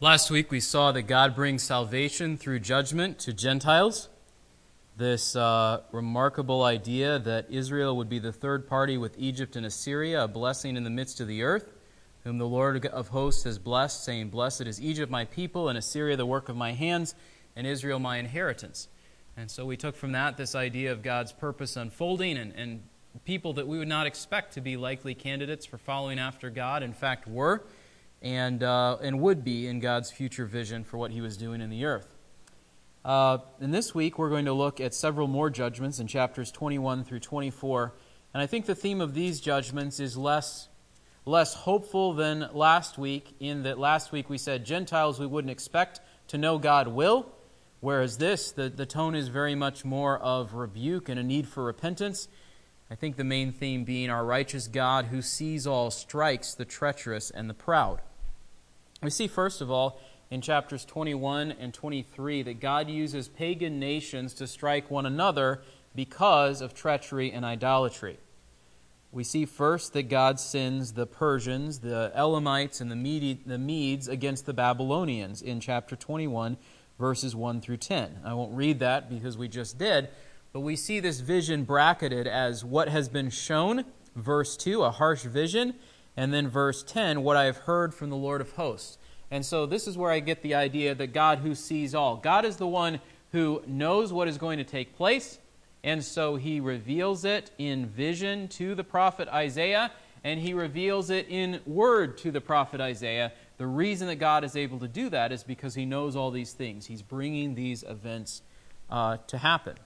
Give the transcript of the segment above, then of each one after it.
Last week we saw that God brings salvation through judgment to Gentiles. This uh, remarkable idea that Israel would be the third party with Egypt and Assyria, a blessing in the midst of the earth, whom the Lord of hosts has blessed, saying, Blessed is Egypt, my people, and Assyria, the work of my hands, and Israel, my inheritance. And so we took from that this idea of God's purpose unfolding and, and people that we would not expect to be likely candidates for following after God, in fact, were and, uh, and would be in God's future vision for what he was doing in the earth. Uh, and this week, we're going to look at several more judgments in chapters 21 through 24. And I think the theme of these judgments is less, less hopeful than last week, in that last week we said Gentiles we wouldn't expect to know God will, whereas this, the, the tone is very much more of rebuke and a need for repentance. I think the main theme being our righteous God who sees all strikes the treacherous and the proud. We see, first of all, in chapters 21 and 23, that God uses pagan nations to strike one another because of treachery and idolatry. We see first that God sends the Persians, the Elamites, and the Medes against the Babylonians in chapter 21, verses 1 through 10. I won't read that because we just did, but we see this vision bracketed as what has been shown, verse 2, a harsh vision, and then verse 10, what I have heard from the Lord of hosts. And so this is where I get the idea that God who sees all. God is the one who knows what is going to take place, and so he reveals it in vision to the prophet Isaiah, and he reveals it in word to the prophet Isaiah. The reason that God is able to do that is because he knows all these things. He's bringing these events uh, to happen.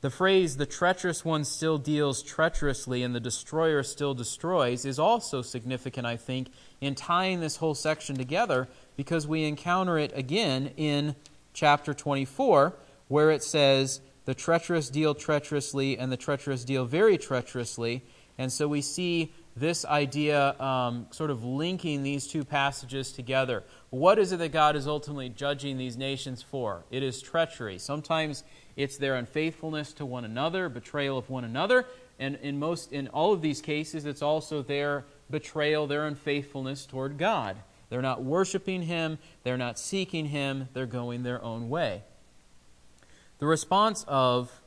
The phrase, the treacherous one still deals treacherously and the destroyer still destroys, is also significant, I think, in tying this whole section together because we encounter it again in chapter 24, where it says, The treacherous deal treacherously and the treacherous deal very treacherously. And so we see this idea um, sort of linking these two passages together. What is it that God is ultimately judging these nations for? It is treachery. Sometimes it's their unfaithfulness to one another, betrayal of one another, and in most in all of these cases it's also their betrayal, their unfaithfulness toward God. They're not worshiping him, they're not seeking him, they're going their own way. The response of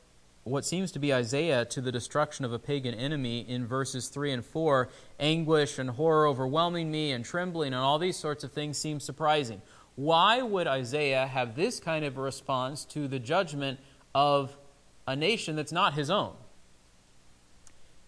what seems to be Isaiah to the destruction of a pagan enemy in verses 3 and 4, anguish and horror overwhelming me and trembling and all these sorts of things seem surprising. Why would Isaiah have this kind of response to the judgment of a nation that's not his own?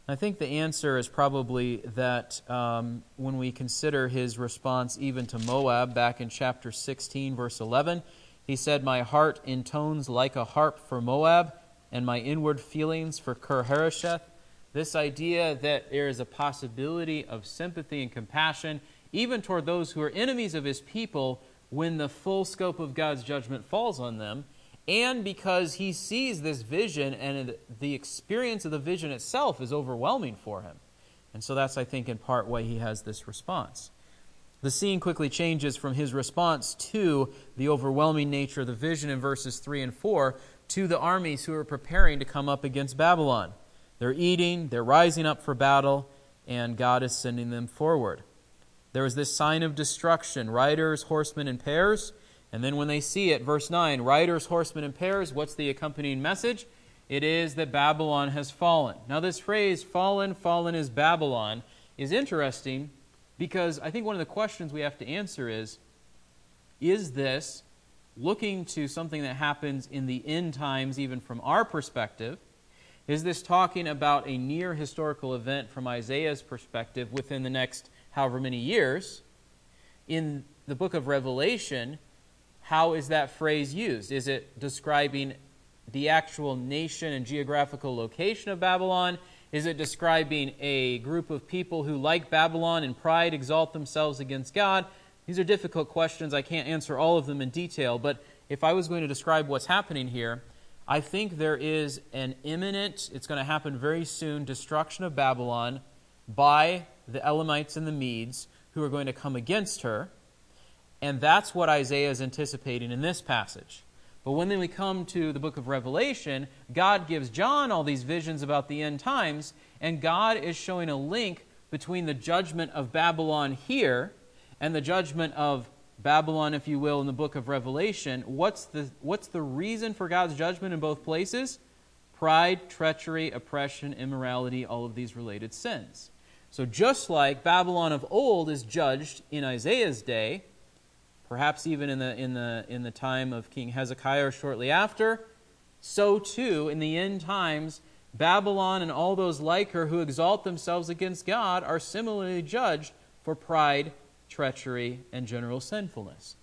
I think the answer is probably that um, when we consider his response even to Moab back in chapter 16, verse 11, he said, My heart intones like a harp for Moab, and my inward feelings for Kir Hareseth. This idea that there is a possibility of sympathy and compassion, even toward those who are enemies of his people, when the full scope of God's judgment falls on them and because he sees this vision and the experience of the vision itself is overwhelming for him. And so that's, I think, in part why he has this response. The scene quickly changes from his response to the overwhelming nature of the vision in verses 3 and 4 to the armies who are preparing to come up against Babylon. They're eating, they're rising up for battle, and God is sending them forward. There is this sign of destruction riders, horsemen, in pairs and then when they see it, verse 9, riders, horsemen, and pairs, what's the accompanying message? It is that Babylon has fallen. Now, this phrase, fallen, fallen is Babylon, is interesting because I think one of the questions we have to answer is is this looking to something that happens in the end times, even from our perspective? Is this talking about a near historical event from Isaiah's perspective within the next however many years? In the book of Revelation, how is that phrase used? Is it describing the actual nation and geographical location of Babylon? Is it describing a group of people who, like Babylon in pride, exalt themselves against God? These are difficult questions. I can't answer all of them in detail, but if I was going to describe what's happening here, I think there is an imminent, it's going to happen very soon, destruction of Babylon by the Elamites and the Medes who are going to come against her. And that's what Isaiah is anticipating in this passage. But when then we come to the book of Revelation, God gives John all these visions about the end times, and God is showing a link between the judgment of Babylon here and the judgment of Babylon, if you will, in the book of Revelation, what's the, what's the reason for God's judgment in both places? Pride, treachery, oppression, immorality, all of these related sins. So, just like Babylon of old is judged in Isaiah's day, perhaps even in the, in the, in the time of King Hezekiah or shortly after, so too in the end times, Babylon and all those like her who exalt themselves against God are similarly judged for pride, treachery, and general sinfulness.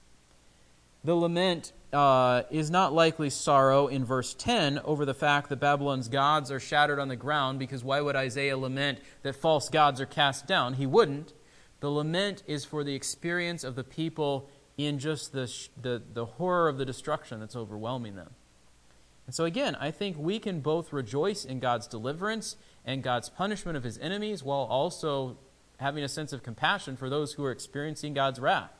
The lament uh, is not likely sorrow in verse 10 over the fact that Babylon's gods are shattered on the ground, because why would Isaiah lament that false gods are cast down? He wouldn't. The lament is for the experience of the people in just the, the, the horror of the destruction that's overwhelming them. And so, again, I think we can both rejoice in God's deliverance and God's punishment of his enemies while also having a sense of compassion for those who are experiencing God's wrath.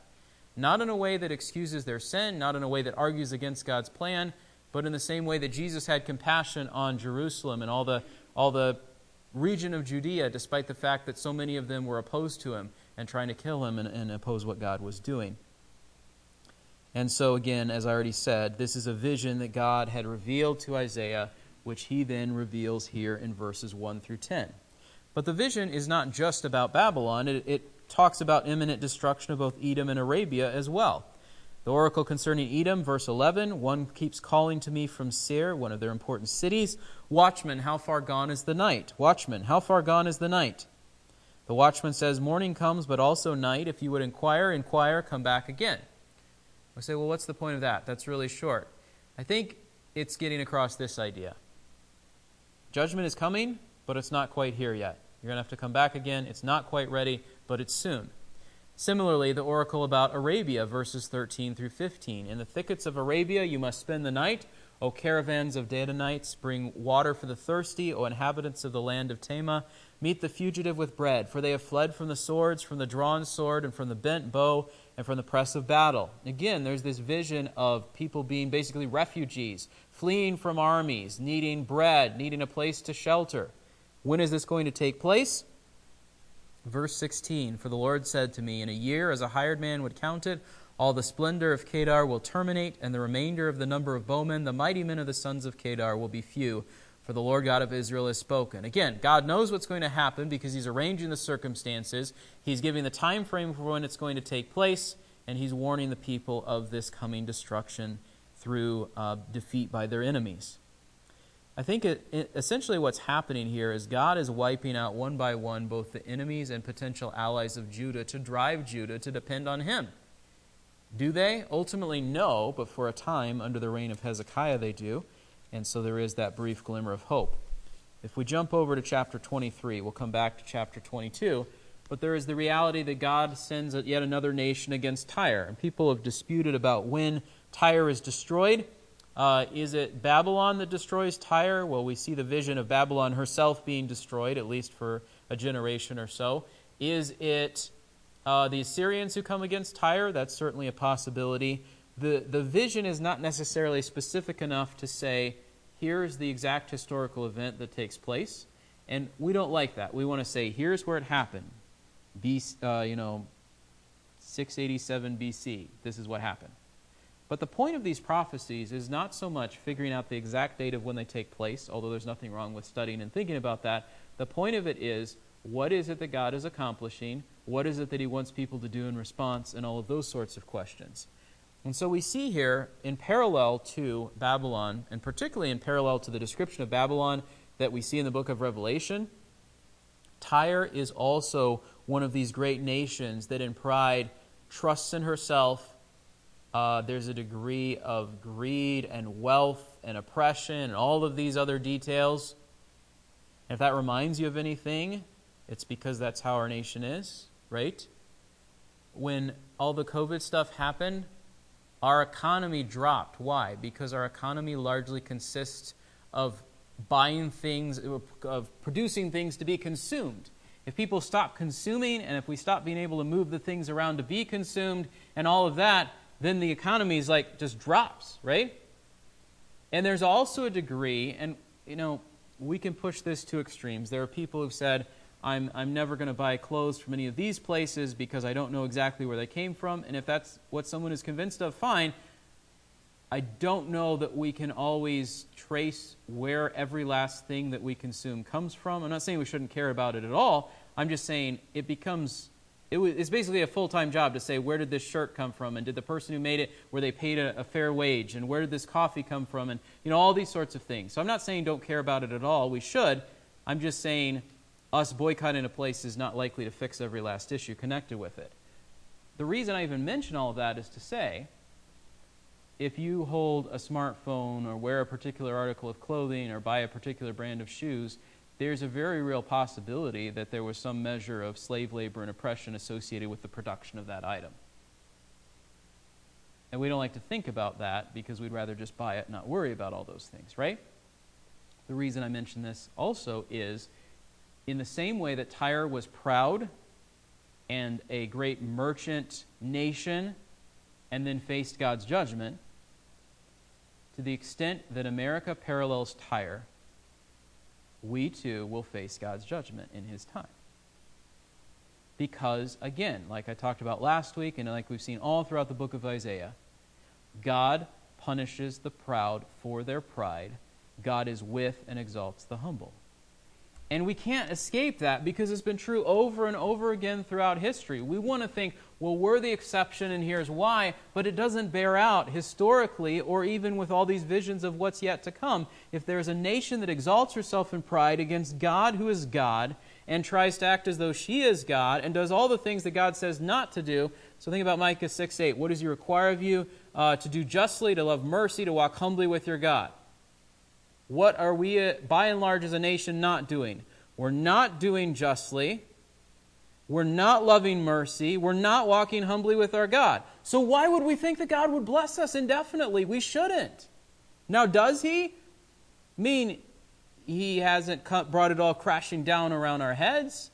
Not in a way that excuses their sin, not in a way that argues against God's plan, but in the same way that Jesus had compassion on Jerusalem and all the, all the region of Judea, despite the fact that so many of them were opposed to him and trying to kill him and, and oppose what God was doing. And so, again, as I already said, this is a vision that God had revealed to Isaiah, which he then reveals here in verses 1 through 10. But the vision is not just about Babylon, it, it talks about imminent destruction of both Edom and Arabia as well. The oracle concerning Edom, verse 11 one keeps calling to me from Seir, one of their important cities Watchman, how far gone is the night? Watchman, how far gone is the night? The watchman says, Morning comes, but also night. If you would inquire, inquire, come back again. I say, well, what's the point of that? That's really short. I think it's getting across this idea. Judgment is coming, but it's not quite here yet. You're going to have to come back again. It's not quite ready, but it's soon. Similarly, the oracle about Arabia, verses 13 through 15. In the thickets of Arabia you must spend the night. O caravans of Dedanites, bring water for the thirsty. O inhabitants of the land of Tema, meet the fugitive with bread. For they have fled from the swords, from the drawn sword, and from the bent bow, and from the press of battle. Again, there's this vision of people being basically refugees, fleeing from armies, needing bread, needing a place to shelter. When is this going to take place? Verse 16 For the Lord said to me, In a year, as a hired man would count it, all the splendor of Kedar will terminate, and the remainder of the number of bowmen, the mighty men of the sons of Kedar, will be few. For the Lord God of Israel has spoken. Again, God knows what's going to happen because He's arranging the circumstances. He's giving the time frame for when it's going to take place, and He's warning the people of this coming destruction through uh, defeat by their enemies. I think it, it, essentially what's happening here is God is wiping out one by one both the enemies and potential allies of Judah to drive Judah to depend on Him. Do they? Ultimately, no, but for a time, under the reign of Hezekiah, they do. And so there is that brief glimmer of hope. If we jump over to chapter 23, we'll come back to chapter 22. But there is the reality that God sends yet another nation against Tyre. And people have disputed about when Tyre is destroyed. Uh, is it Babylon that destroys Tyre? Well, we see the vision of Babylon herself being destroyed, at least for a generation or so. Is it uh, the Assyrians who come against Tyre? That's certainly a possibility. The, the vision is not necessarily specific enough to say, here's the exact historical event that takes place. And we don't like that. We want to say, here's where it happened. B, uh, you know, 687 BC. This is what happened. But the point of these prophecies is not so much figuring out the exact date of when they take place, although there's nothing wrong with studying and thinking about that. The point of it is what is it that God is accomplishing? What is it that He wants people to do in response? And all of those sorts of questions. And so we see here, in parallel to Babylon, and particularly in parallel to the description of Babylon that we see in the book of Revelation, Tyre is also one of these great nations that in pride trusts in herself. Uh, there's a degree of greed and wealth and oppression and all of these other details. if that reminds you of anything, it's because that's how our nation is, right? When all the COVID stuff happened, our economy dropped. Why? Because our economy largely consists of buying things, of producing things to be consumed. If people stop consuming and if we stop being able to move the things around to be consumed and all of that, then the economy is like just drops, right? And there's also a degree, and you know, we can push this to extremes. There are people who've said, I'm, I'm never going to buy clothes from any of these places because I don't know exactly where they came from. And if that's what someone is convinced of, fine. I don't know that we can always trace where every last thing that we consume comes from. I'm not saying we shouldn't care about it at all. I'm just saying it becomes it was, it's basically a full-time job to say where did this shirt come from? And did the person who made it were they paid a, a, fair wage? And where did this coffee come from? And you know all these sorts of things. So i'm not saying don't care about it at all. We should. I'm just saying us boycotting a place is not likely to fix every last issue connected with it. The reason i even mention all of that is to say if you hold a smartphone or wear a particular article of clothing or buy a particular brand of shoes, there's a very real possibility that there was some measure of slave labor and oppression associated with the production of that item. And we don't like to think about that because we'd rather just buy it and not worry about all those things, right? The reason I mention this also is in the same way that Tyre was proud and a great merchant nation and then faced God's judgment, to the extent that America parallels Tyre, we too will face God's judgment in his time. Because, again, like I talked about last week and like we've seen all throughout the book of Isaiah, God punishes the proud for their pride. God is with and exalts the humble. And we can't escape that because it's been true over and over again throughout history. We want to think, well, we're the exception and here's why, but it doesn't bear out historically or even with all these visions of what's yet to come. If there's a nation that exalts herself in pride against God, who is God, and tries to act as though she is God and does all the things that God says not to do. So think about Micah 6 8. What does he require of you? Uh, to do justly, to love mercy, to walk humbly with your God. What are we, uh, by and large, as a nation not doing? We're not doing justly. We're not loving mercy. We're not walking humbly with our God. So, why would we think that God would bless us indefinitely? We shouldn't. Now, does He? Mean, He hasn't brought it all crashing down around our heads.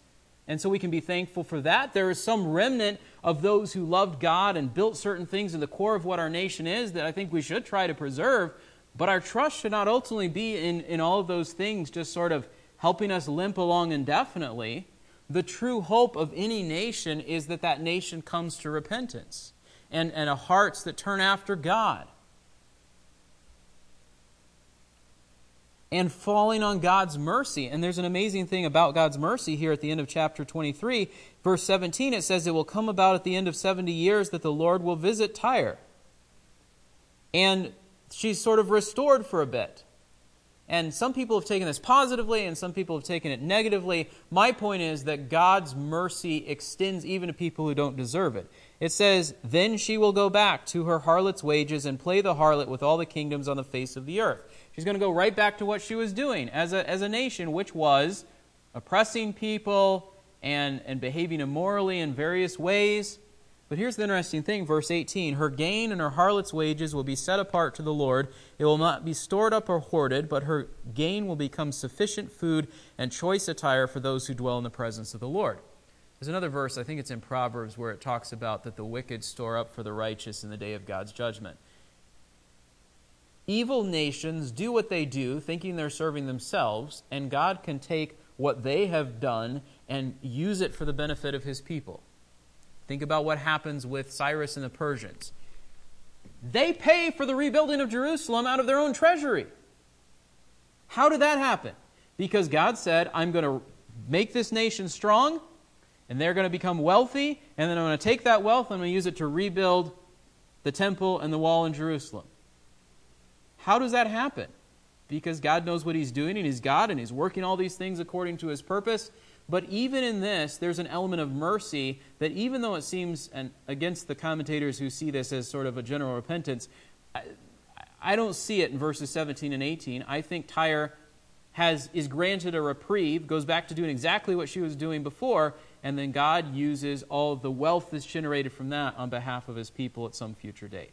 And so we can be thankful for that. There is some remnant of those who loved God and built certain things in the core of what our nation is that I think we should try to preserve. But our trust should not ultimately be in, in all of those things just sort of helping us limp along indefinitely. The true hope of any nation is that that nation comes to repentance and, and a hearts that turn after God. And falling on God's mercy. And there's an amazing thing about God's mercy here at the end of chapter 23. Verse 17, it says, It will come about at the end of 70 years that the Lord will visit Tyre. And she's sort of restored for a bit. And some people have taken this positively and some people have taken it negatively. My point is that God's mercy extends even to people who don't deserve it. It says, Then she will go back to her harlot's wages and play the harlot with all the kingdoms on the face of the earth. She's going to go right back to what she was doing as a, as a nation, which was oppressing people and, and behaving immorally in various ways. But here's the interesting thing, verse 18 Her gain and her harlot's wages will be set apart to the Lord. It will not be stored up or hoarded, but her gain will become sufficient food and choice attire for those who dwell in the presence of the Lord. There's another verse, I think it's in Proverbs, where it talks about that the wicked store up for the righteous in the day of God's judgment. Evil nations do what they do, thinking they're serving themselves, and God can take what they have done and use it for the benefit of his people. Think about what happens with Cyrus and the Persians. They pay for the rebuilding of Jerusalem out of their own treasury. How did that happen? Because God said, I'm going to make this nation strong, and they're going to become wealthy, and then I'm going to take that wealth and I'm going to use it to rebuild the temple and the wall in Jerusalem. How does that happen? Because God knows what He's doing, and He's God, and He's working all these things according to His purpose, but even in this, there's an element of mercy that, even though it seems, and against the commentators who see this as sort of a general repentance, I, I don't see it in verses 17 and 18. I think Tyre has, is granted a reprieve, goes back to doing exactly what she was doing before, and then God uses all the wealth that's generated from that on behalf of his people at some future date.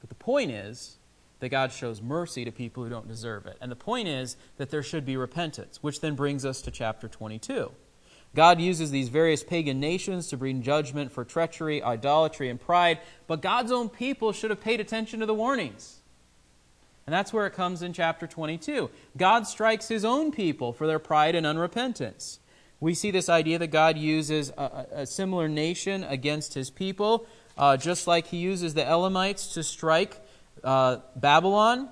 But the point is, that God shows mercy to people who don't deserve it. And the point is that there should be repentance, which then brings us to chapter 22. God uses these various pagan nations to bring judgment for treachery, idolatry, and pride, but God's own people should have paid attention to the warnings. And that's where it comes in chapter 22. God strikes his own people for their pride and unrepentance. We see this idea that God uses a, a similar nation against his people, uh, just like he uses the Elamites to strike uh, Babylon,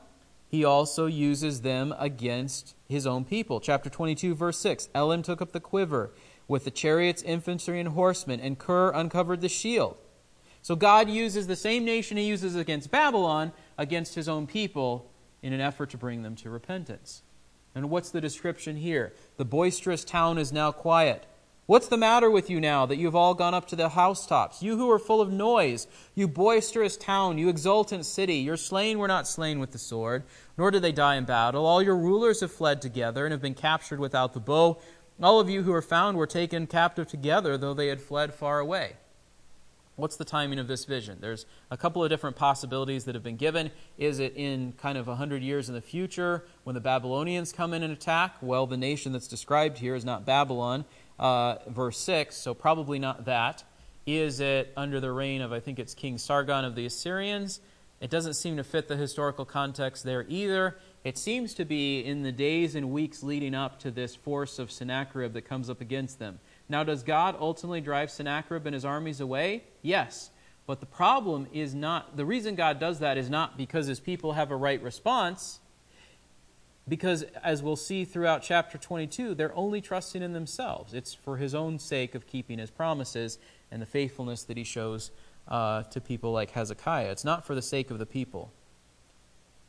he also uses them against his own people. Chapter 22, verse 6 Elam took up the quiver with the chariots, infantry, and horsemen, and Kir uncovered the shield. So God uses the same nation he uses against Babylon against his own people in an effort to bring them to repentance. And what's the description here? The boisterous town is now quiet. What's the matter with you now that you've all gone up to the housetops? You who are full of noise, you boisterous town, you exultant city, your slain were not slain with the sword, nor did they die in battle. All your rulers have fled together and have been captured without the bow. All of you who were found were taken captive together, though they had fled far away. What's the timing of this vision? There's a couple of different possibilities that have been given. Is it in kind of 100 years in the future when the Babylonians come in and attack? Well, the nation that's described here is not Babylon, uh, verse 6, so probably not that. Is it under the reign of, I think it's King Sargon of the Assyrians? It doesn't seem to fit the historical context there either. It seems to be in the days and weeks leading up to this force of Sennacherib that comes up against them. Now, does God ultimately drive Sennacherib and his armies away? Yes. But the problem is not, the reason God does that is not because his people have a right response, because as we'll see throughout chapter 22, they're only trusting in themselves. It's for his own sake of keeping his promises and the faithfulness that he shows uh, to people like Hezekiah. It's not for the sake of the people.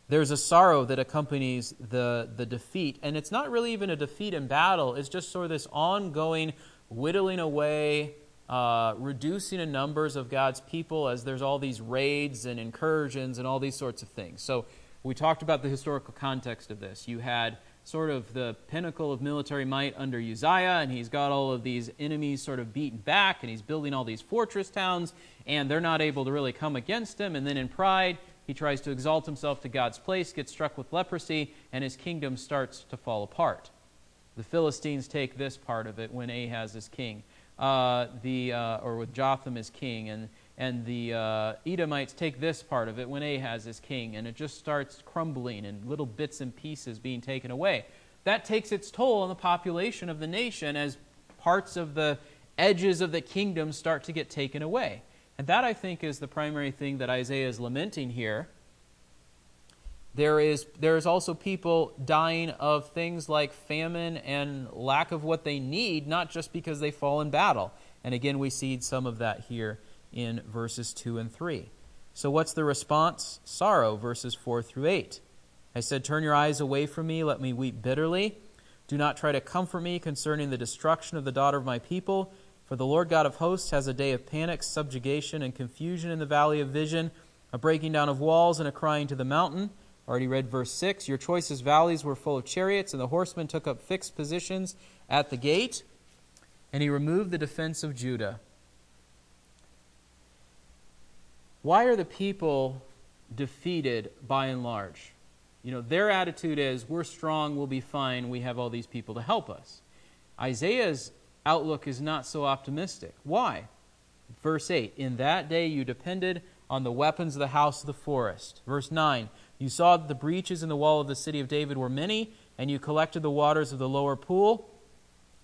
There's a sorrow that accompanies the, the defeat, and it's not really even a defeat in battle, it's just sort of this ongoing whittling away, uh, reducing the numbers of God's people as there's all these raids and incursions and all these sorts of things. So we talked about the historical context of this. You had sort of the pinnacle of military might under Uzziah, and he's got all of these enemies sort of beaten back, and he's building all these fortress towns, and they're not able to really come against him. And then in pride, he tries to exalt himself to God's place, gets struck with leprosy, and his kingdom starts to fall apart. The Philistines take this part of it when Ahaz is king, uh, the, uh, or with Jotham as king, and, and the uh, Edomites take this part of it when Ahaz is king, and it just starts crumbling and little bits and pieces being taken away. That takes its toll on the population of the nation as parts of the edges of the kingdom start to get taken away. And that, I think, is the primary thing that Isaiah is lamenting here there is, there is also people dying of things like famine and lack of what they need, not just because they fall in battle. And again, we see some of that here in verses 2 and 3. So, what's the response? Sorrow, verses 4 through 8. I said, Turn your eyes away from me, let me weep bitterly. Do not try to comfort me concerning the destruction of the daughter of my people. For the Lord God of hosts has a day of panic, subjugation, and confusion in the valley of vision, a breaking down of walls, and a crying to the mountain. Already read verse 6. Your choicest valleys were full of chariots, and the horsemen took up fixed positions at the gate. And he removed the defense of Judah. Why are the people defeated by and large? You know, their attitude is we're strong, we'll be fine, we have all these people to help us. Isaiah's outlook is not so optimistic. Why? Verse 8 In that day you depended on the weapons of the house of the forest. Verse 9 you saw that the breaches in the wall of the city of David were many, and you collected the waters of the lower pool.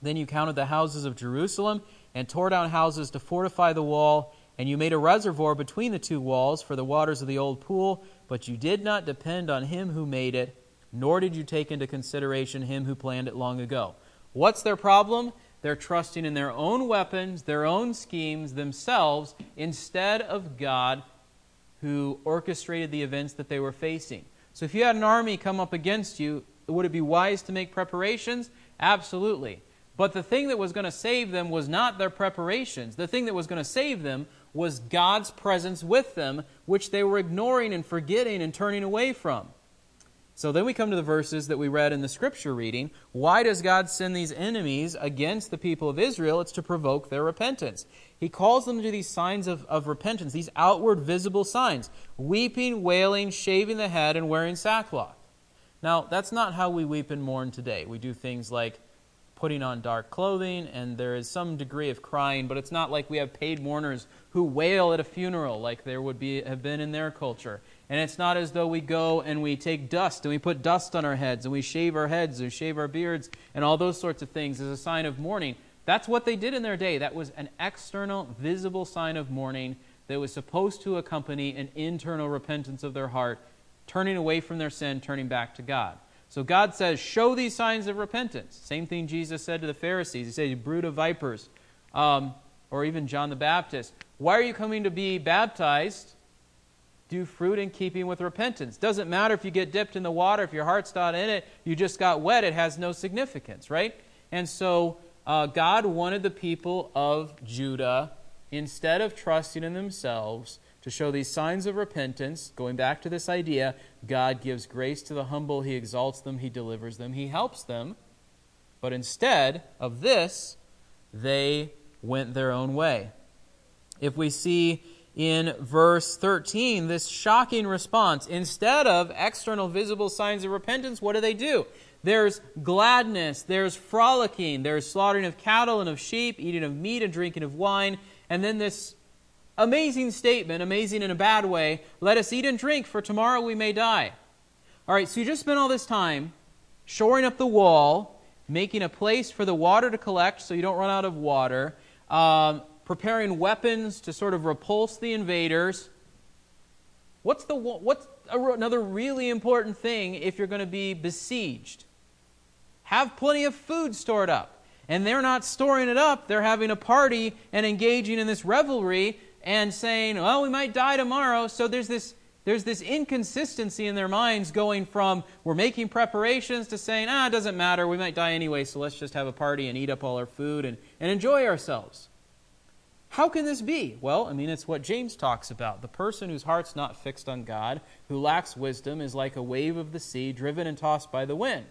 Then you counted the houses of Jerusalem, and tore down houses to fortify the wall, and you made a reservoir between the two walls for the waters of the old pool, but you did not depend on him who made it, nor did you take into consideration him who planned it long ago. What's their problem? They're trusting in their own weapons, their own schemes, themselves, instead of God who orchestrated the events that they were facing. So if you had an army come up against you, would it be wise to make preparations? Absolutely. But the thing that was going to save them was not their preparations. The thing that was going to save them was God's presence with them, which they were ignoring and forgetting and turning away from. So then we come to the verses that we read in the scripture reading. Why does God send these enemies against the people of Israel? It's to provoke their repentance. He calls them to these signs of, of repentance, these outward visible signs weeping, wailing, shaving the head, and wearing sackcloth. Now, that's not how we weep and mourn today. We do things like putting on dark clothing, and there is some degree of crying, but it's not like we have paid mourners who wail at a funeral like there would be have been in their culture. And it's not as though we go and we take dust and we put dust on our heads and we shave our heads and shave our beards and all those sorts of things as a sign of mourning. That's what they did in their day. That was an external, visible sign of mourning that was supposed to accompany an internal repentance of their heart, turning away from their sin, turning back to God. So God says, Show these signs of repentance. Same thing Jesus said to the Pharisees. He said, You brood of vipers. Um, or even John the Baptist. Why are you coming to be baptized? do fruit in keeping with repentance. Doesn't matter if you get dipped in the water, if your heart's not in it, you just got wet, it has no significance, right? And so uh, God wanted the people of Judah, instead of trusting in themselves, to show these signs of repentance. Going back to this idea, God gives grace to the humble, He exalts them, He delivers them, He helps them. But instead of this, they went their own way. If we see in verse 13 this shocking response. Instead of external visible signs of repentance, what do they do? There's gladness, there's frolicking, there's slaughtering of cattle and of sheep, eating of meat and drinking of wine, and then this amazing statement, amazing in a bad way let us eat and drink, for tomorrow we may die. All right, so you just spent all this time shoring up the wall, making a place for the water to collect so you don't run out of water. Um, preparing weapons to sort of repulse the invaders. What's, the, what's another really important thing if you're going to be besieged? Have plenty of food stored up. And they're not storing it up, they're having a party and engaging in this revelry and saying, well, we might die tomorrow. So there's this, there's this inconsistency in their minds going from we're making preparations to saying, ah, it doesn't matter, we might die anyway, so let's just have a party and eat up all our food and, and enjoy ourselves. How can this be? Well, I mean, it's what James talks about. The person whose heart's not fixed on God, who lacks wisdom, is like a wave of the sea, driven and tossed by the wind.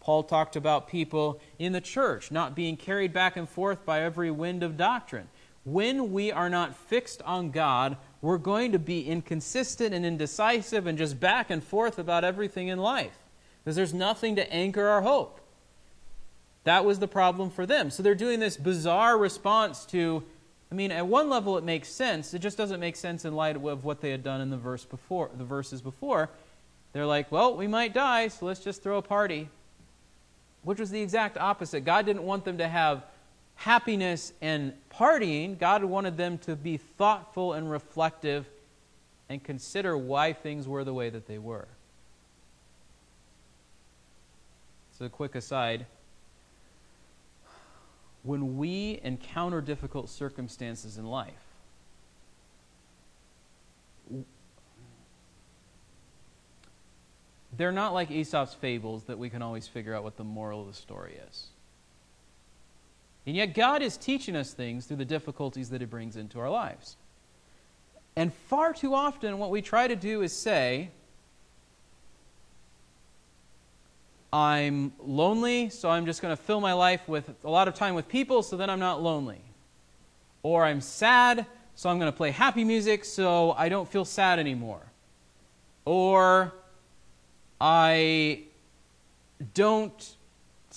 Paul talked about people in the church not being carried back and forth by every wind of doctrine. When we are not fixed on God, we're going to be inconsistent and indecisive and just back and forth about everything in life because there's nothing to anchor our hope. That was the problem for them. So they're doing this bizarre response to I mean, at one level it makes sense. It just doesn't make sense in light of what they had done in the verse before, the verses before. They're like, "Well, we might die, so let's just throw a party." Which was the exact opposite. God didn't want them to have happiness and partying. God wanted them to be thoughtful and reflective and consider why things were the way that they were. So, a quick aside when we encounter difficult circumstances in life, they're not like Aesop's fables that we can always figure out what the moral of the story is. And yet, God is teaching us things through the difficulties that He brings into our lives. And far too often, what we try to do is say, I'm lonely, so I'm just going to fill my life with a lot of time with people, so then I'm not lonely. Or I'm sad, so I'm going to play happy music, so I don't feel sad anymore. Or I don't,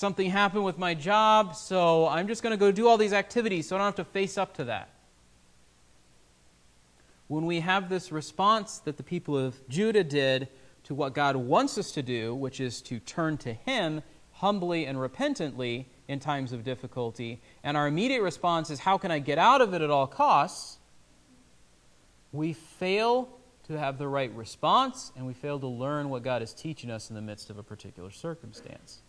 something happened with my job, so I'm just going to go do all these activities so I don't have to face up to that. When we have this response that the people of Judah did, to what God wants us to do, which is to turn to Him humbly and repentantly in times of difficulty, and our immediate response is, How can I get out of it at all costs? We fail to have the right response, and we fail to learn what God is teaching us in the midst of a particular circumstance.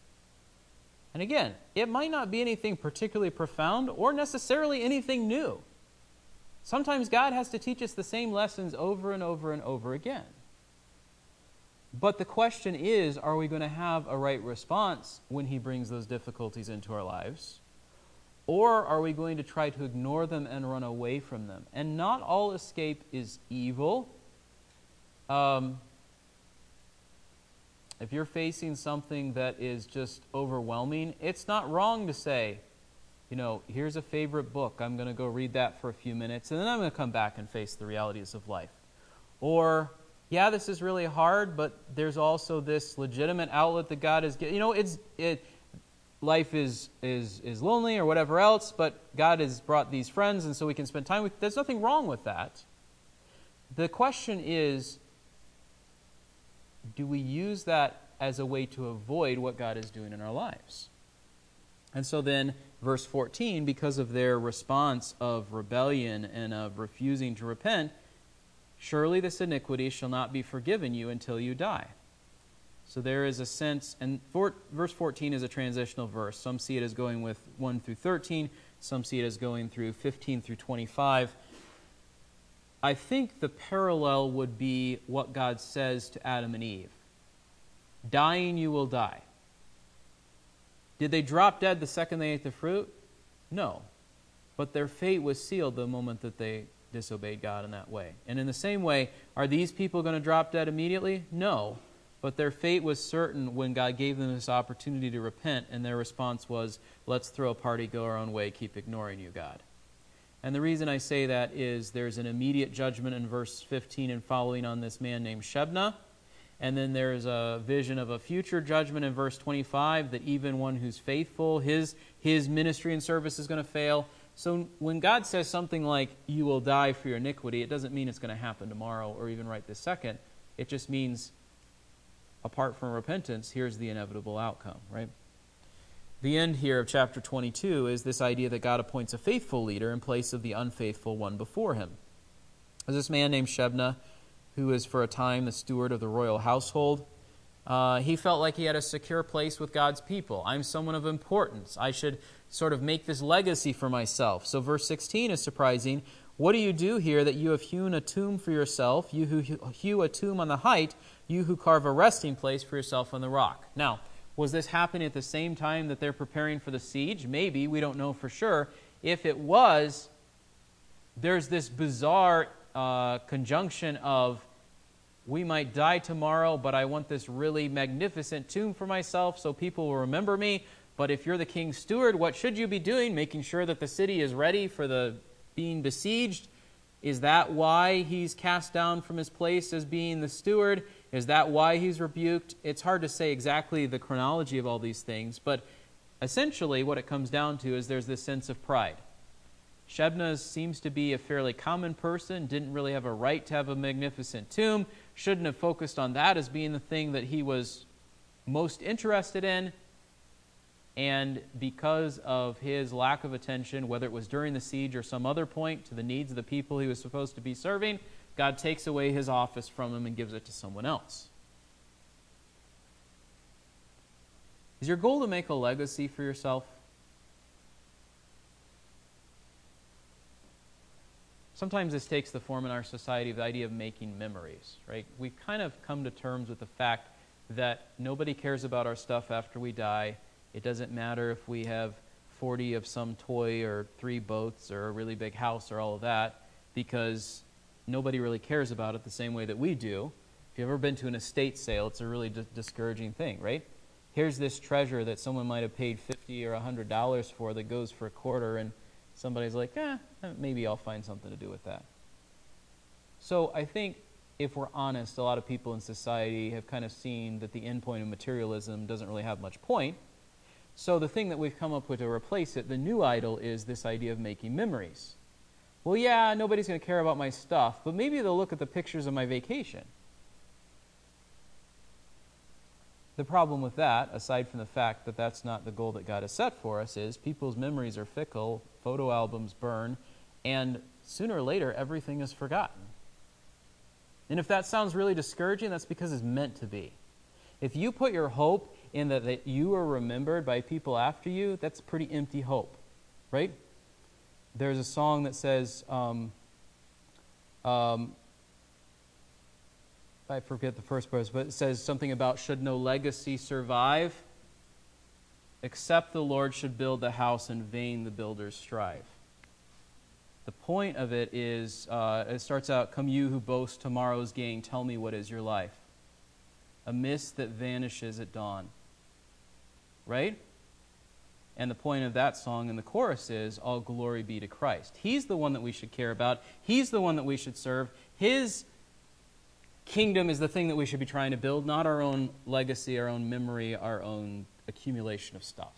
And again, it might not be anything particularly profound or necessarily anything new. Sometimes God has to teach us the same lessons over and over and over again. But the question is are we going to have a right response when He brings those difficulties into our lives? Or are we going to try to ignore them and run away from them? And not all escape is evil. Um, if you're facing something that is just overwhelming, it's not wrong to say, you know, here's a favorite book. I'm going to go read that for a few minutes, and then I'm going to come back and face the realities of life. Or yeah, this is really hard, but there's also this legitimate outlet that God has given. You know, it's it life is is is lonely or whatever else, but God has brought these friends, and so we can spend time with. There's nothing wrong with that. The question is, do we use that as a way to avoid what God is doing in our lives? And so then, verse 14, because of their response of rebellion and of refusing to repent, surely this iniquity shall not be forgiven you until you die. So there is a sense, and for, verse 14 is a transitional verse. Some see it as going with 1 through 13, some see it as going through 15 through 25. I think the parallel would be what God says to Adam and Eve Dying, you will die. Did they drop dead the second they ate the fruit? No. But their fate was sealed the moment that they disobeyed God in that way. And in the same way, are these people going to drop dead immediately? No. But their fate was certain when God gave them this opportunity to repent, and their response was, Let's throw a party, go our own way, keep ignoring you, God. And the reason I say that is there's an immediate judgment in verse 15 and following on this man named Shebna. And then there's a vision of a future judgment in verse 25 that even one who's faithful, his, his ministry and service is going to fail. So when God says something like, you will die for your iniquity, it doesn't mean it's going to happen tomorrow or even right this second. It just means, apart from repentance, here's the inevitable outcome, right? The end here of chapter 22 is this idea that God appoints a faithful leader in place of the unfaithful one before him. There's this man named Shebna, who is for a time the steward of the royal household. Uh, he felt like he had a secure place with God's people. I'm someone of importance. I should sort of make this legacy for myself. So, verse 16 is surprising. What do you do here that you have hewn a tomb for yourself, you who hew a tomb on the height, you who carve a resting place for yourself on the rock? Now, was this happening at the same time that they're preparing for the siege? Maybe. We don't know for sure. If it was, there's this bizarre uh, conjunction of we might die tomorrow, but I want this really magnificent tomb for myself so people will remember me. But if you're the king's steward, what should you be doing? Making sure that the city is ready for the being besieged? Is that why he's cast down from his place as being the steward? Is that why he's rebuked? It's hard to say exactly the chronology of all these things, but essentially what it comes down to is there's this sense of pride. Shebna seems to be a fairly common person, didn't really have a right to have a magnificent tomb, shouldn't have focused on that as being the thing that he was most interested in. And because of his lack of attention, whether it was during the siege or some other point, to the needs of the people he was supposed to be serving, God takes away his office from him and gives it to someone else. Is your goal to make a legacy for yourself? Sometimes this takes the form in our society of the idea of making memories, right? We've kind of come to terms with the fact that nobody cares about our stuff after we die. It doesn't matter if we have 40 of some toy or three boats or a really big house or all of that because nobody really cares about it the same way that we do. If you've ever been to an estate sale, it's a really d- discouraging thing, right? Here's this treasure that someone might have paid 50 or $100 for that goes for a quarter, and somebody's like, eh, maybe I'll find something to do with that. So I think if we're honest, a lot of people in society have kind of seen that the end point of materialism doesn't really have much point. So the thing that we've come up with to replace it, the new idol, is this idea of making memories well, yeah, nobody's going to care about my stuff, but maybe they'll look at the pictures of my vacation. The problem with that, aside from the fact that that's not the goal that God has set for us, is people's memories are fickle, photo albums burn, and sooner or later, everything is forgotten. And if that sounds really discouraging, that's because it's meant to be. If you put your hope in that, that you are remembered by people after you, that's pretty empty hope, right? There's a song that says, um, um, I forget the first verse, but it says something about should no legacy survive, except the Lord should build the house, in vain the builders strive. The point of it is, uh, it starts out, Come you who boast tomorrow's gain, tell me what is your life. A mist that vanishes at dawn. Right? And the point of that song in the chorus is, All glory be to Christ. He's the one that we should care about. He's the one that we should serve. His kingdom is the thing that we should be trying to build, not our own legacy, our own memory, our own accumulation of stuff.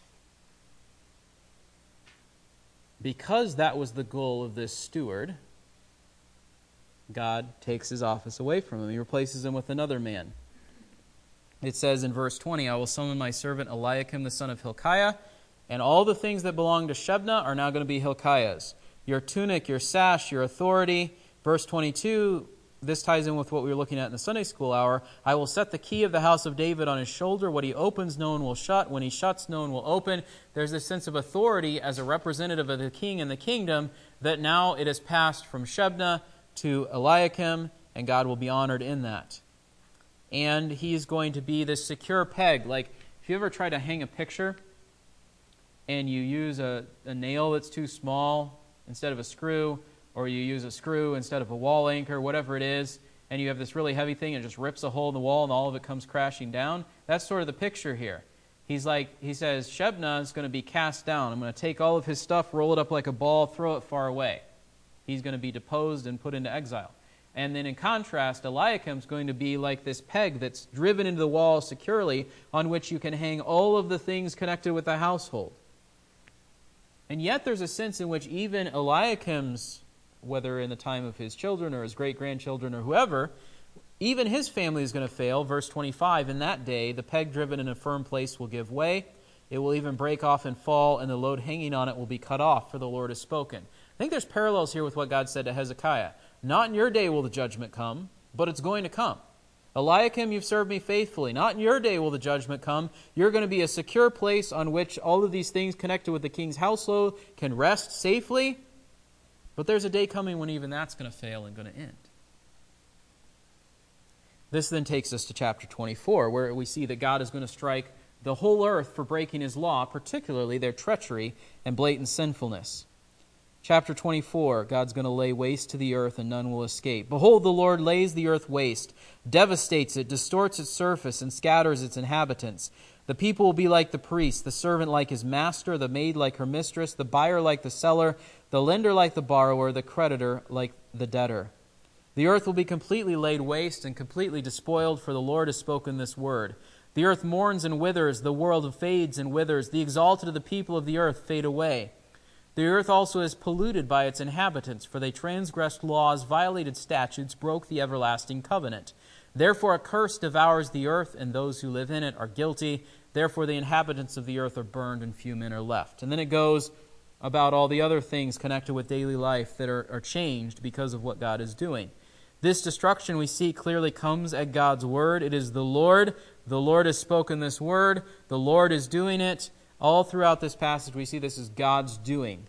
Because that was the goal of this steward, God takes his office away from him. He replaces him with another man. it says in verse 20, I will summon my servant Eliakim the son of Hilkiah, and all the things that belong to Shebna are now going to be Hilkiah's. Your tunic, your sash, your authority. Verse 22, this ties in with what we were looking at in the Sunday school hour. I will set the key of the house of David on his shoulder. What he opens, no one will shut. When he shuts, no one will open. There's this sense of authority as a representative of the king and the kingdom that now it has passed from Shebna to Eliakim, and God will be honored in that and he's going to be this secure peg. Like, if you ever try to hang a picture and you use a, a nail that's too small instead of a screw, or you use a screw instead of a wall anchor, whatever it is, and you have this really heavy thing and it just rips a hole in the wall and all of it comes crashing down. That's sort of the picture here. He's like, he says, Shebna is going to be cast down. I'm going to take all of his stuff, roll it up like a ball, throw it far away. He's going to be deposed and put into exile. And then in contrast, Eliakim is going to be like this peg that's driven into the wall securely on which you can hang all of the things connected with the household. And yet there's a sense in which even Eliakim's, whether in the time of his children or his great grandchildren or whoever, even his family is going to fail. Verse 25 In that day, the peg driven in a firm place will give way. It will even break off and fall, and the load hanging on it will be cut off, for the Lord has spoken. I think there's parallels here with what God said to Hezekiah. Not in your day will the judgment come, but it's going to come. Eliakim, you've served me faithfully. Not in your day will the judgment come. You're going to be a secure place on which all of these things connected with the king's household can rest safely. But there's a day coming when even that's going to fail and going to end. This then takes us to chapter 24, where we see that God is going to strike the whole earth for breaking his law, particularly their treachery and blatant sinfulness. Chapter 24 God's going to lay waste to the earth, and none will escape. Behold, the Lord lays the earth waste, devastates it, distorts its surface, and scatters its inhabitants. The people will be like the priest, the servant like his master, the maid like her mistress, the buyer like the seller, the lender like the borrower, the creditor like the debtor. The earth will be completely laid waste and completely despoiled, for the Lord has spoken this word. The earth mourns and withers, the world fades and withers, the exalted of the people of the earth fade away. The earth also is polluted by its inhabitants, for they transgressed laws, violated statutes, broke the everlasting covenant. Therefore, a curse devours the earth, and those who live in it are guilty. Therefore, the inhabitants of the earth are burned, and few men are left. And then it goes about all the other things connected with daily life that are, are changed because of what God is doing. This destruction we see clearly comes at God's word. It is the Lord. The Lord has spoken this word. The Lord is doing it. All throughout this passage, we see this is God's doing.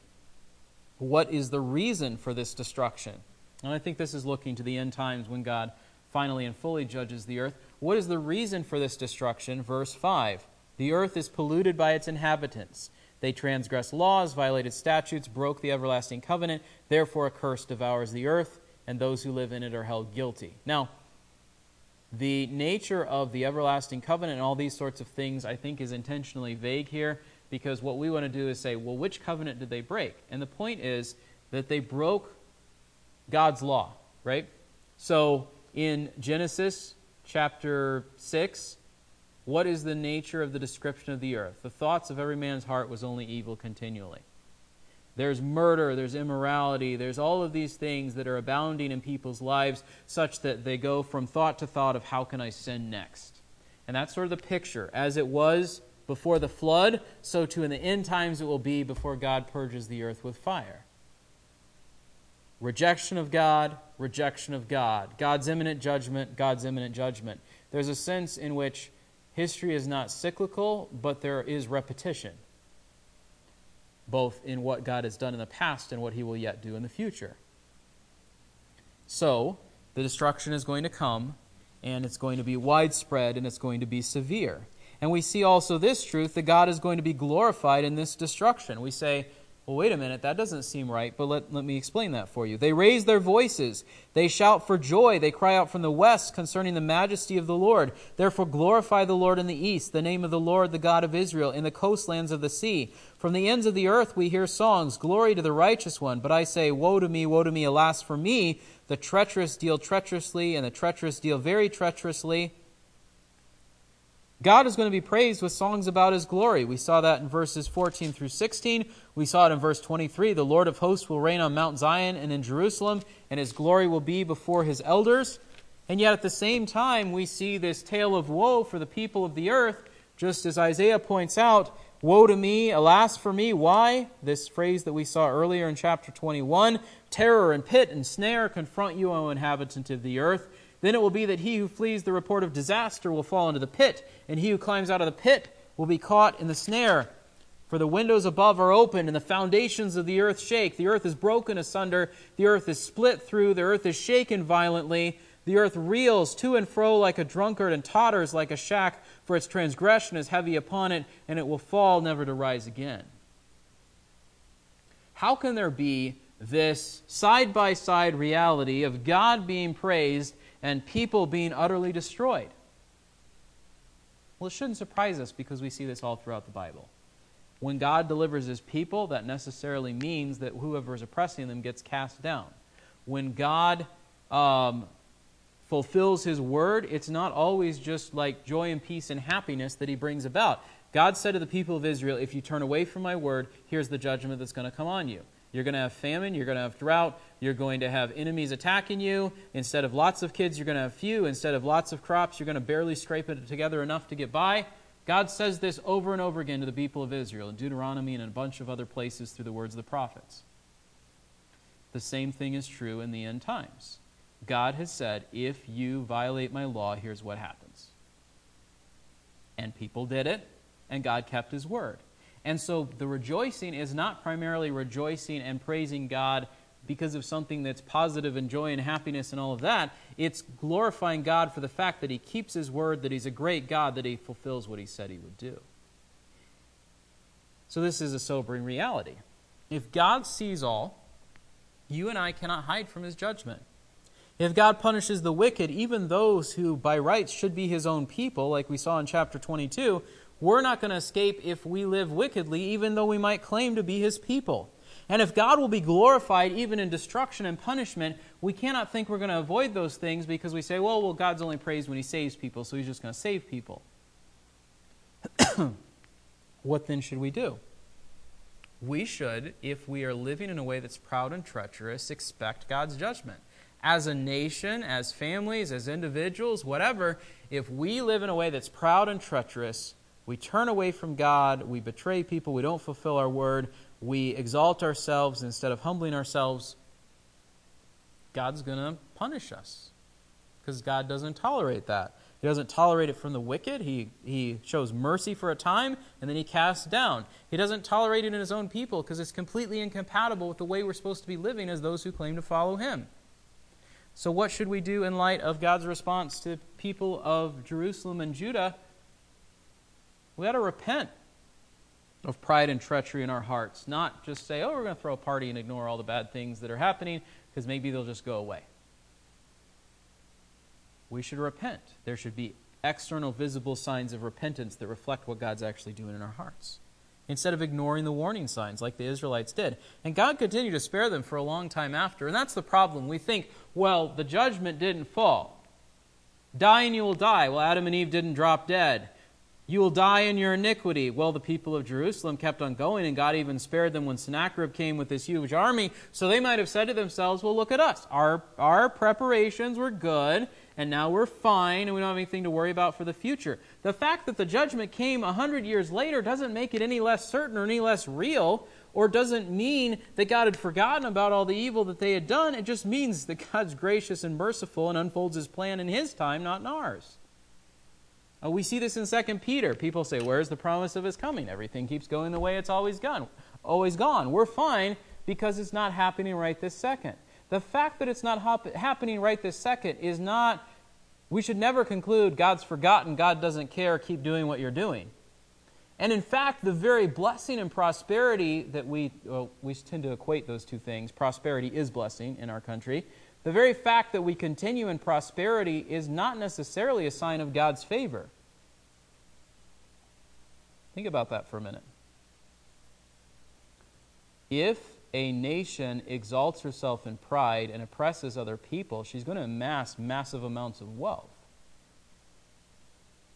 What is the reason for this destruction? And I think this is looking to the end times when God finally and fully judges the earth. What is the reason for this destruction? Verse 5 The earth is polluted by its inhabitants. They transgressed laws, violated statutes, broke the everlasting covenant. Therefore, a curse devours the earth, and those who live in it are held guilty. Now, the nature of the everlasting covenant and all these sorts of things, I think, is intentionally vague here because what we want to do is say, well, which covenant did they break? And the point is that they broke God's law, right? So in Genesis chapter 6, what is the nature of the description of the earth? The thoughts of every man's heart was only evil continually. There's murder, there's immorality, there's all of these things that are abounding in people's lives, such that they go from thought to thought of how can I sin next. And that's sort of the picture. As it was before the flood, so too in the end times it will be before God purges the earth with fire. Rejection of God, rejection of God. God's imminent judgment, God's imminent judgment. There's a sense in which history is not cyclical, but there is repetition both in what God has done in the past and what he will yet do in the future. So, the destruction is going to come, and it's going to be widespread, and it's going to be severe. And we see also this truth that God is going to be glorified in this destruction. We say, well, wait a minute, that doesn't seem right, but let, let me explain that for you. They raise their voices, they shout for joy, they cry out from the west concerning the majesty of the Lord. Therefore, glorify the Lord in the east, the name of the Lord, the God of Israel, in the coastlands of the sea. From the ends of the earth we hear songs, Glory to the righteous one. But I say, Woe to me, woe to me, alas for me! The treacherous deal treacherously, and the treacherous deal very treacherously. God is going to be praised with songs about his glory. We saw that in verses 14 through 16. We saw it in verse 23. The Lord of hosts will reign on Mount Zion and in Jerusalem, and his glory will be before his elders. And yet at the same time, we see this tale of woe for the people of the earth, just as Isaiah points out Woe to me, alas for me. Why? This phrase that we saw earlier in chapter 21 Terror and pit and snare confront you, O inhabitant of the earth. Then it will be that he who flees the report of disaster will fall into the pit, and he who climbs out of the pit will be caught in the snare. For the windows above are open, and the foundations of the earth shake. The earth is broken asunder, the earth is split through, the earth is shaken violently. The earth reels to and fro like a drunkard and totters like a shack, for its transgression is heavy upon it, and it will fall never to rise again. How can there be this side by side reality of God being praised and people being utterly destroyed? Well, it shouldn't surprise us because we see this all throughout the Bible. When God delivers his people, that necessarily means that whoever is oppressing them gets cast down. When God um, fulfills his word, it's not always just like joy and peace and happiness that he brings about. God said to the people of Israel, If you turn away from my word, here's the judgment that's going to come on you. You're going to have famine, you're going to have drought, you're going to have enemies attacking you. Instead of lots of kids, you're going to have few. Instead of lots of crops, you're going to barely scrape it together enough to get by. God says this over and over again to the people of Israel in Deuteronomy and in a bunch of other places through the words of the prophets. The same thing is true in the end times. God has said, if you violate my law, here's what happens. And people did it, and God kept his word. And so the rejoicing is not primarily rejoicing and praising God because of something that's positive and joy and happiness and all of that. It's glorifying God for the fact that he keeps his word, that he's a great God, that he fulfills what he said he would do. So this is a sobering reality. If God sees all, you and I cannot hide from his judgment. If God punishes the wicked, even those who by rights should be his own people, like we saw in chapter 22, we're not going to escape if we live wickedly, even though we might claim to be his people. And if God will be glorified even in destruction and punishment, we cannot think we're going to avoid those things because we say, well, well, God's only praised when he saves people, so he's just going to save people. what then should we do? We should, if we are living in a way that's proud and treacherous, expect God's judgment as a nation, as families, as individuals, whatever, if we live in a way that's proud and treacherous, we turn away from God, we betray people, we don't fulfill our word, we exalt ourselves instead of humbling ourselves, God's going to punish us. Because God doesn't tolerate that. He doesn't tolerate it from the wicked. He, he shows mercy for a time, and then he casts down. He doesn't tolerate it in his own people because it's completely incompatible with the way we're supposed to be living as those who claim to follow him. So, what should we do in light of God's response to people of Jerusalem and Judah? We ought to repent of pride and treachery in our hearts, not just say, oh, we're going to throw a party and ignore all the bad things that are happening because maybe they'll just go away. We should repent. There should be external, visible signs of repentance that reflect what God's actually doing in our hearts instead of ignoring the warning signs like the Israelites did. And God continued to spare them for a long time after. And that's the problem. We think, well, the judgment didn't fall. Die and you will die. Well, Adam and Eve didn't drop dead. You will die in your iniquity. Well, the people of Jerusalem kept on going, and God even spared them when Sennacherib came with this huge army. So they might have said to themselves, Well, look at us. Our, our preparations were good, and now we're fine, and we don't have anything to worry about for the future. The fact that the judgment came a hundred years later doesn't make it any less certain or any less real, or doesn't mean that God had forgotten about all the evil that they had done. It just means that God's gracious and merciful and unfolds his plan in his time, not in ours. Uh, we see this in 2 Peter. People say, Where's the promise of his coming? Everything keeps going the way it's always gone. Always gone. We're fine because it's not happening right this second. The fact that it's not hop- happening right this second is not, we should never conclude God's forgotten, God doesn't care, keep doing what you're doing. And in fact, the very blessing and prosperity that we, well, we tend to equate those two things, prosperity is blessing in our country. The very fact that we continue in prosperity is not necessarily a sign of God's favor. Think about that for a minute. If a nation exalts herself in pride and oppresses other people, she's going to amass massive amounts of wealth.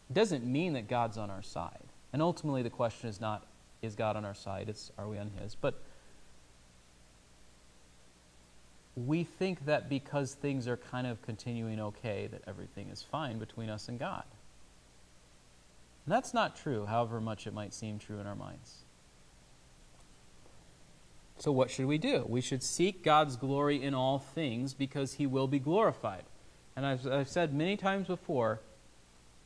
It doesn't mean that God's on our side. And ultimately, the question is not, is God on our side? It's, are we on His? But we think that because things are kind of continuing okay, that everything is fine between us and God. And that's not true, however much it might seem true in our minds. So, what should we do? We should seek God's glory in all things because he will be glorified. And I've, I've said many times before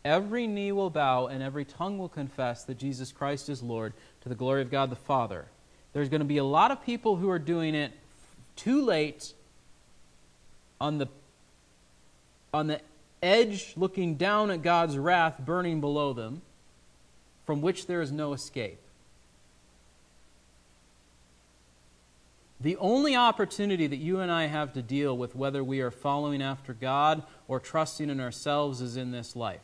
every knee will bow and every tongue will confess that Jesus Christ is Lord to the glory of God the Father. There's going to be a lot of people who are doing it too late on the, on the edge, looking down at God's wrath burning below them, from which there is no escape. The only opportunity that you and I have to deal with whether we are following after God or trusting in ourselves is in this life.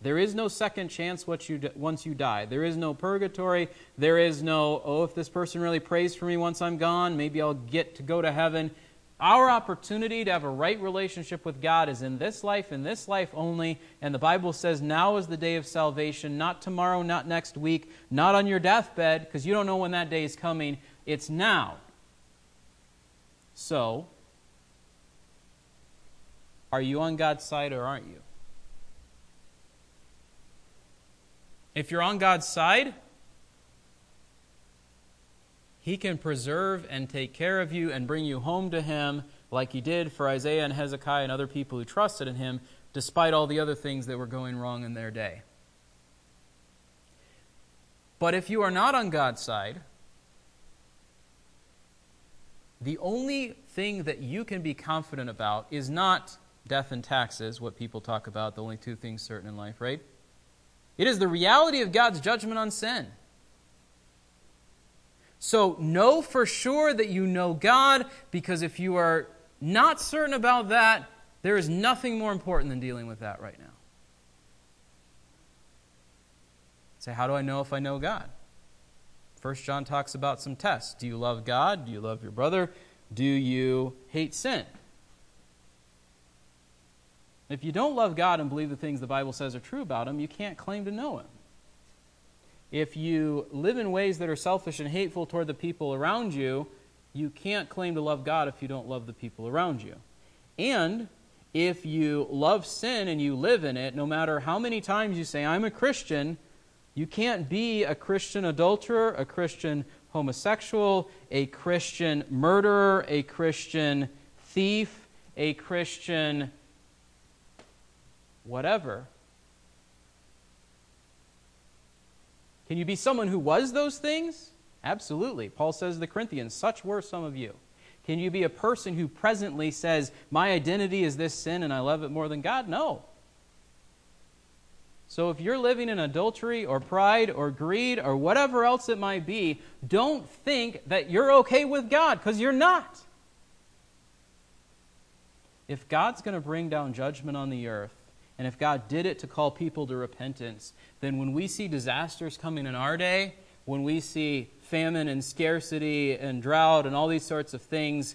There is no second chance once you die. There is no purgatory. There is no, oh, if this person really prays for me once I'm gone, maybe I'll get to go to heaven. Our opportunity to have a right relationship with God is in this life, in this life only. And the Bible says now is the day of salvation, not tomorrow, not next week, not on your deathbed, because you don't know when that day is coming. It's now. So, are you on God's side or aren't you? If you're on God's side, He can preserve and take care of you and bring you home to Him like He did for Isaiah and Hezekiah and other people who trusted in Him, despite all the other things that were going wrong in their day. But if you are not on God's side, the only thing that you can be confident about is not death and taxes, what people talk about, the only two things certain in life, right? It is the reality of God's judgment on sin. So know for sure that you know God, because if you are not certain about that, there is nothing more important than dealing with that right now. Say, how do I know if I know God? First John talks about some tests. Do you love God? Do you love your brother? Do you hate sin? If you don't love God and believe the things the Bible says are true about him, you can't claim to know him. If you live in ways that are selfish and hateful toward the people around you, you can't claim to love God if you don't love the people around you. And if you love sin and you live in it, no matter how many times you say, I'm a Christian, you can't be a Christian adulterer, a Christian homosexual, a Christian murderer, a Christian thief, a Christian whatever. Can you be someone who was those things? Absolutely. Paul says to the Corinthians, such were some of you. Can you be a person who presently says, My identity is this sin and I love it more than God? No. So if you're living in adultery or pride or greed or whatever else it might be, don't think that you're okay with God because you're not. If God's going to bring down judgment on the earth, and if God did it to call people to repentance, then when we see disasters coming in our day, when we see famine and scarcity and drought and all these sorts of things,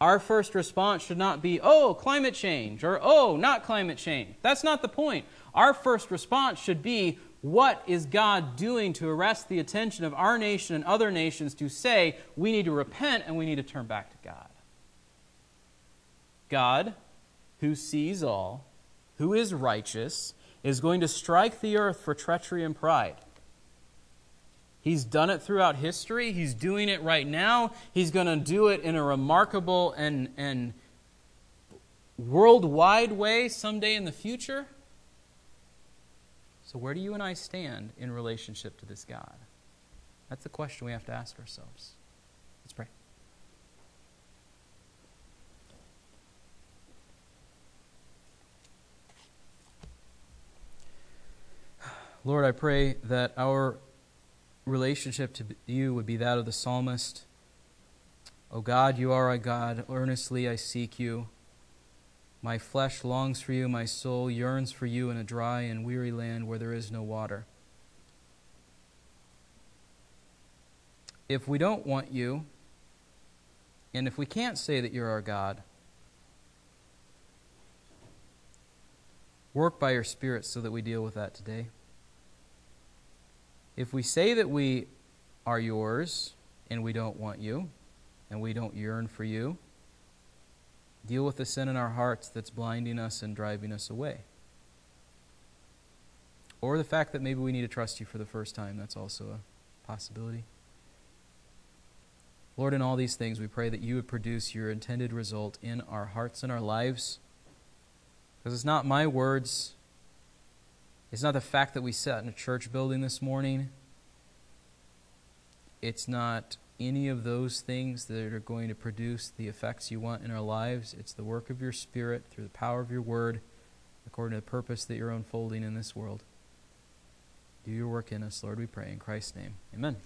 our first response should not be, oh, climate change, or oh, not climate change. That's not the point. Our first response should be, what is God doing to arrest the attention of our nation and other nations to say we need to repent and we need to turn back to God? God, who sees all, who is righteous, is going to strike the earth for treachery and pride. He's done it throughout history. He's doing it right now. He's going to do it in a remarkable and, and worldwide way someday in the future. So, where do you and I stand in relationship to this God? That's the question we have to ask ourselves. Let's pray. Lord, I pray that our relationship to you would be that of the psalmist. O God, you are a God. Earnestly I seek you. My flesh longs for you, my soul yearns for you in a dry and weary land where there is no water. If we don't want you, and if we can't say that you're our God, work by your Spirit so that we deal with that today. If we say that we are yours and we don't want you and we don't yearn for you, Deal with the sin in our hearts that's blinding us and driving us away. Or the fact that maybe we need to trust you for the first time. That's also a possibility. Lord, in all these things, we pray that you would produce your intended result in our hearts and our lives. Because it's not my words, it's not the fact that we sat in a church building this morning, it's not any of those things that are going to produce the effects you want in our lives. It's the work of your Spirit through the power of your word, according to the purpose that you're unfolding in this world. Do your work in us, Lord, we pray. In Christ's name. Amen.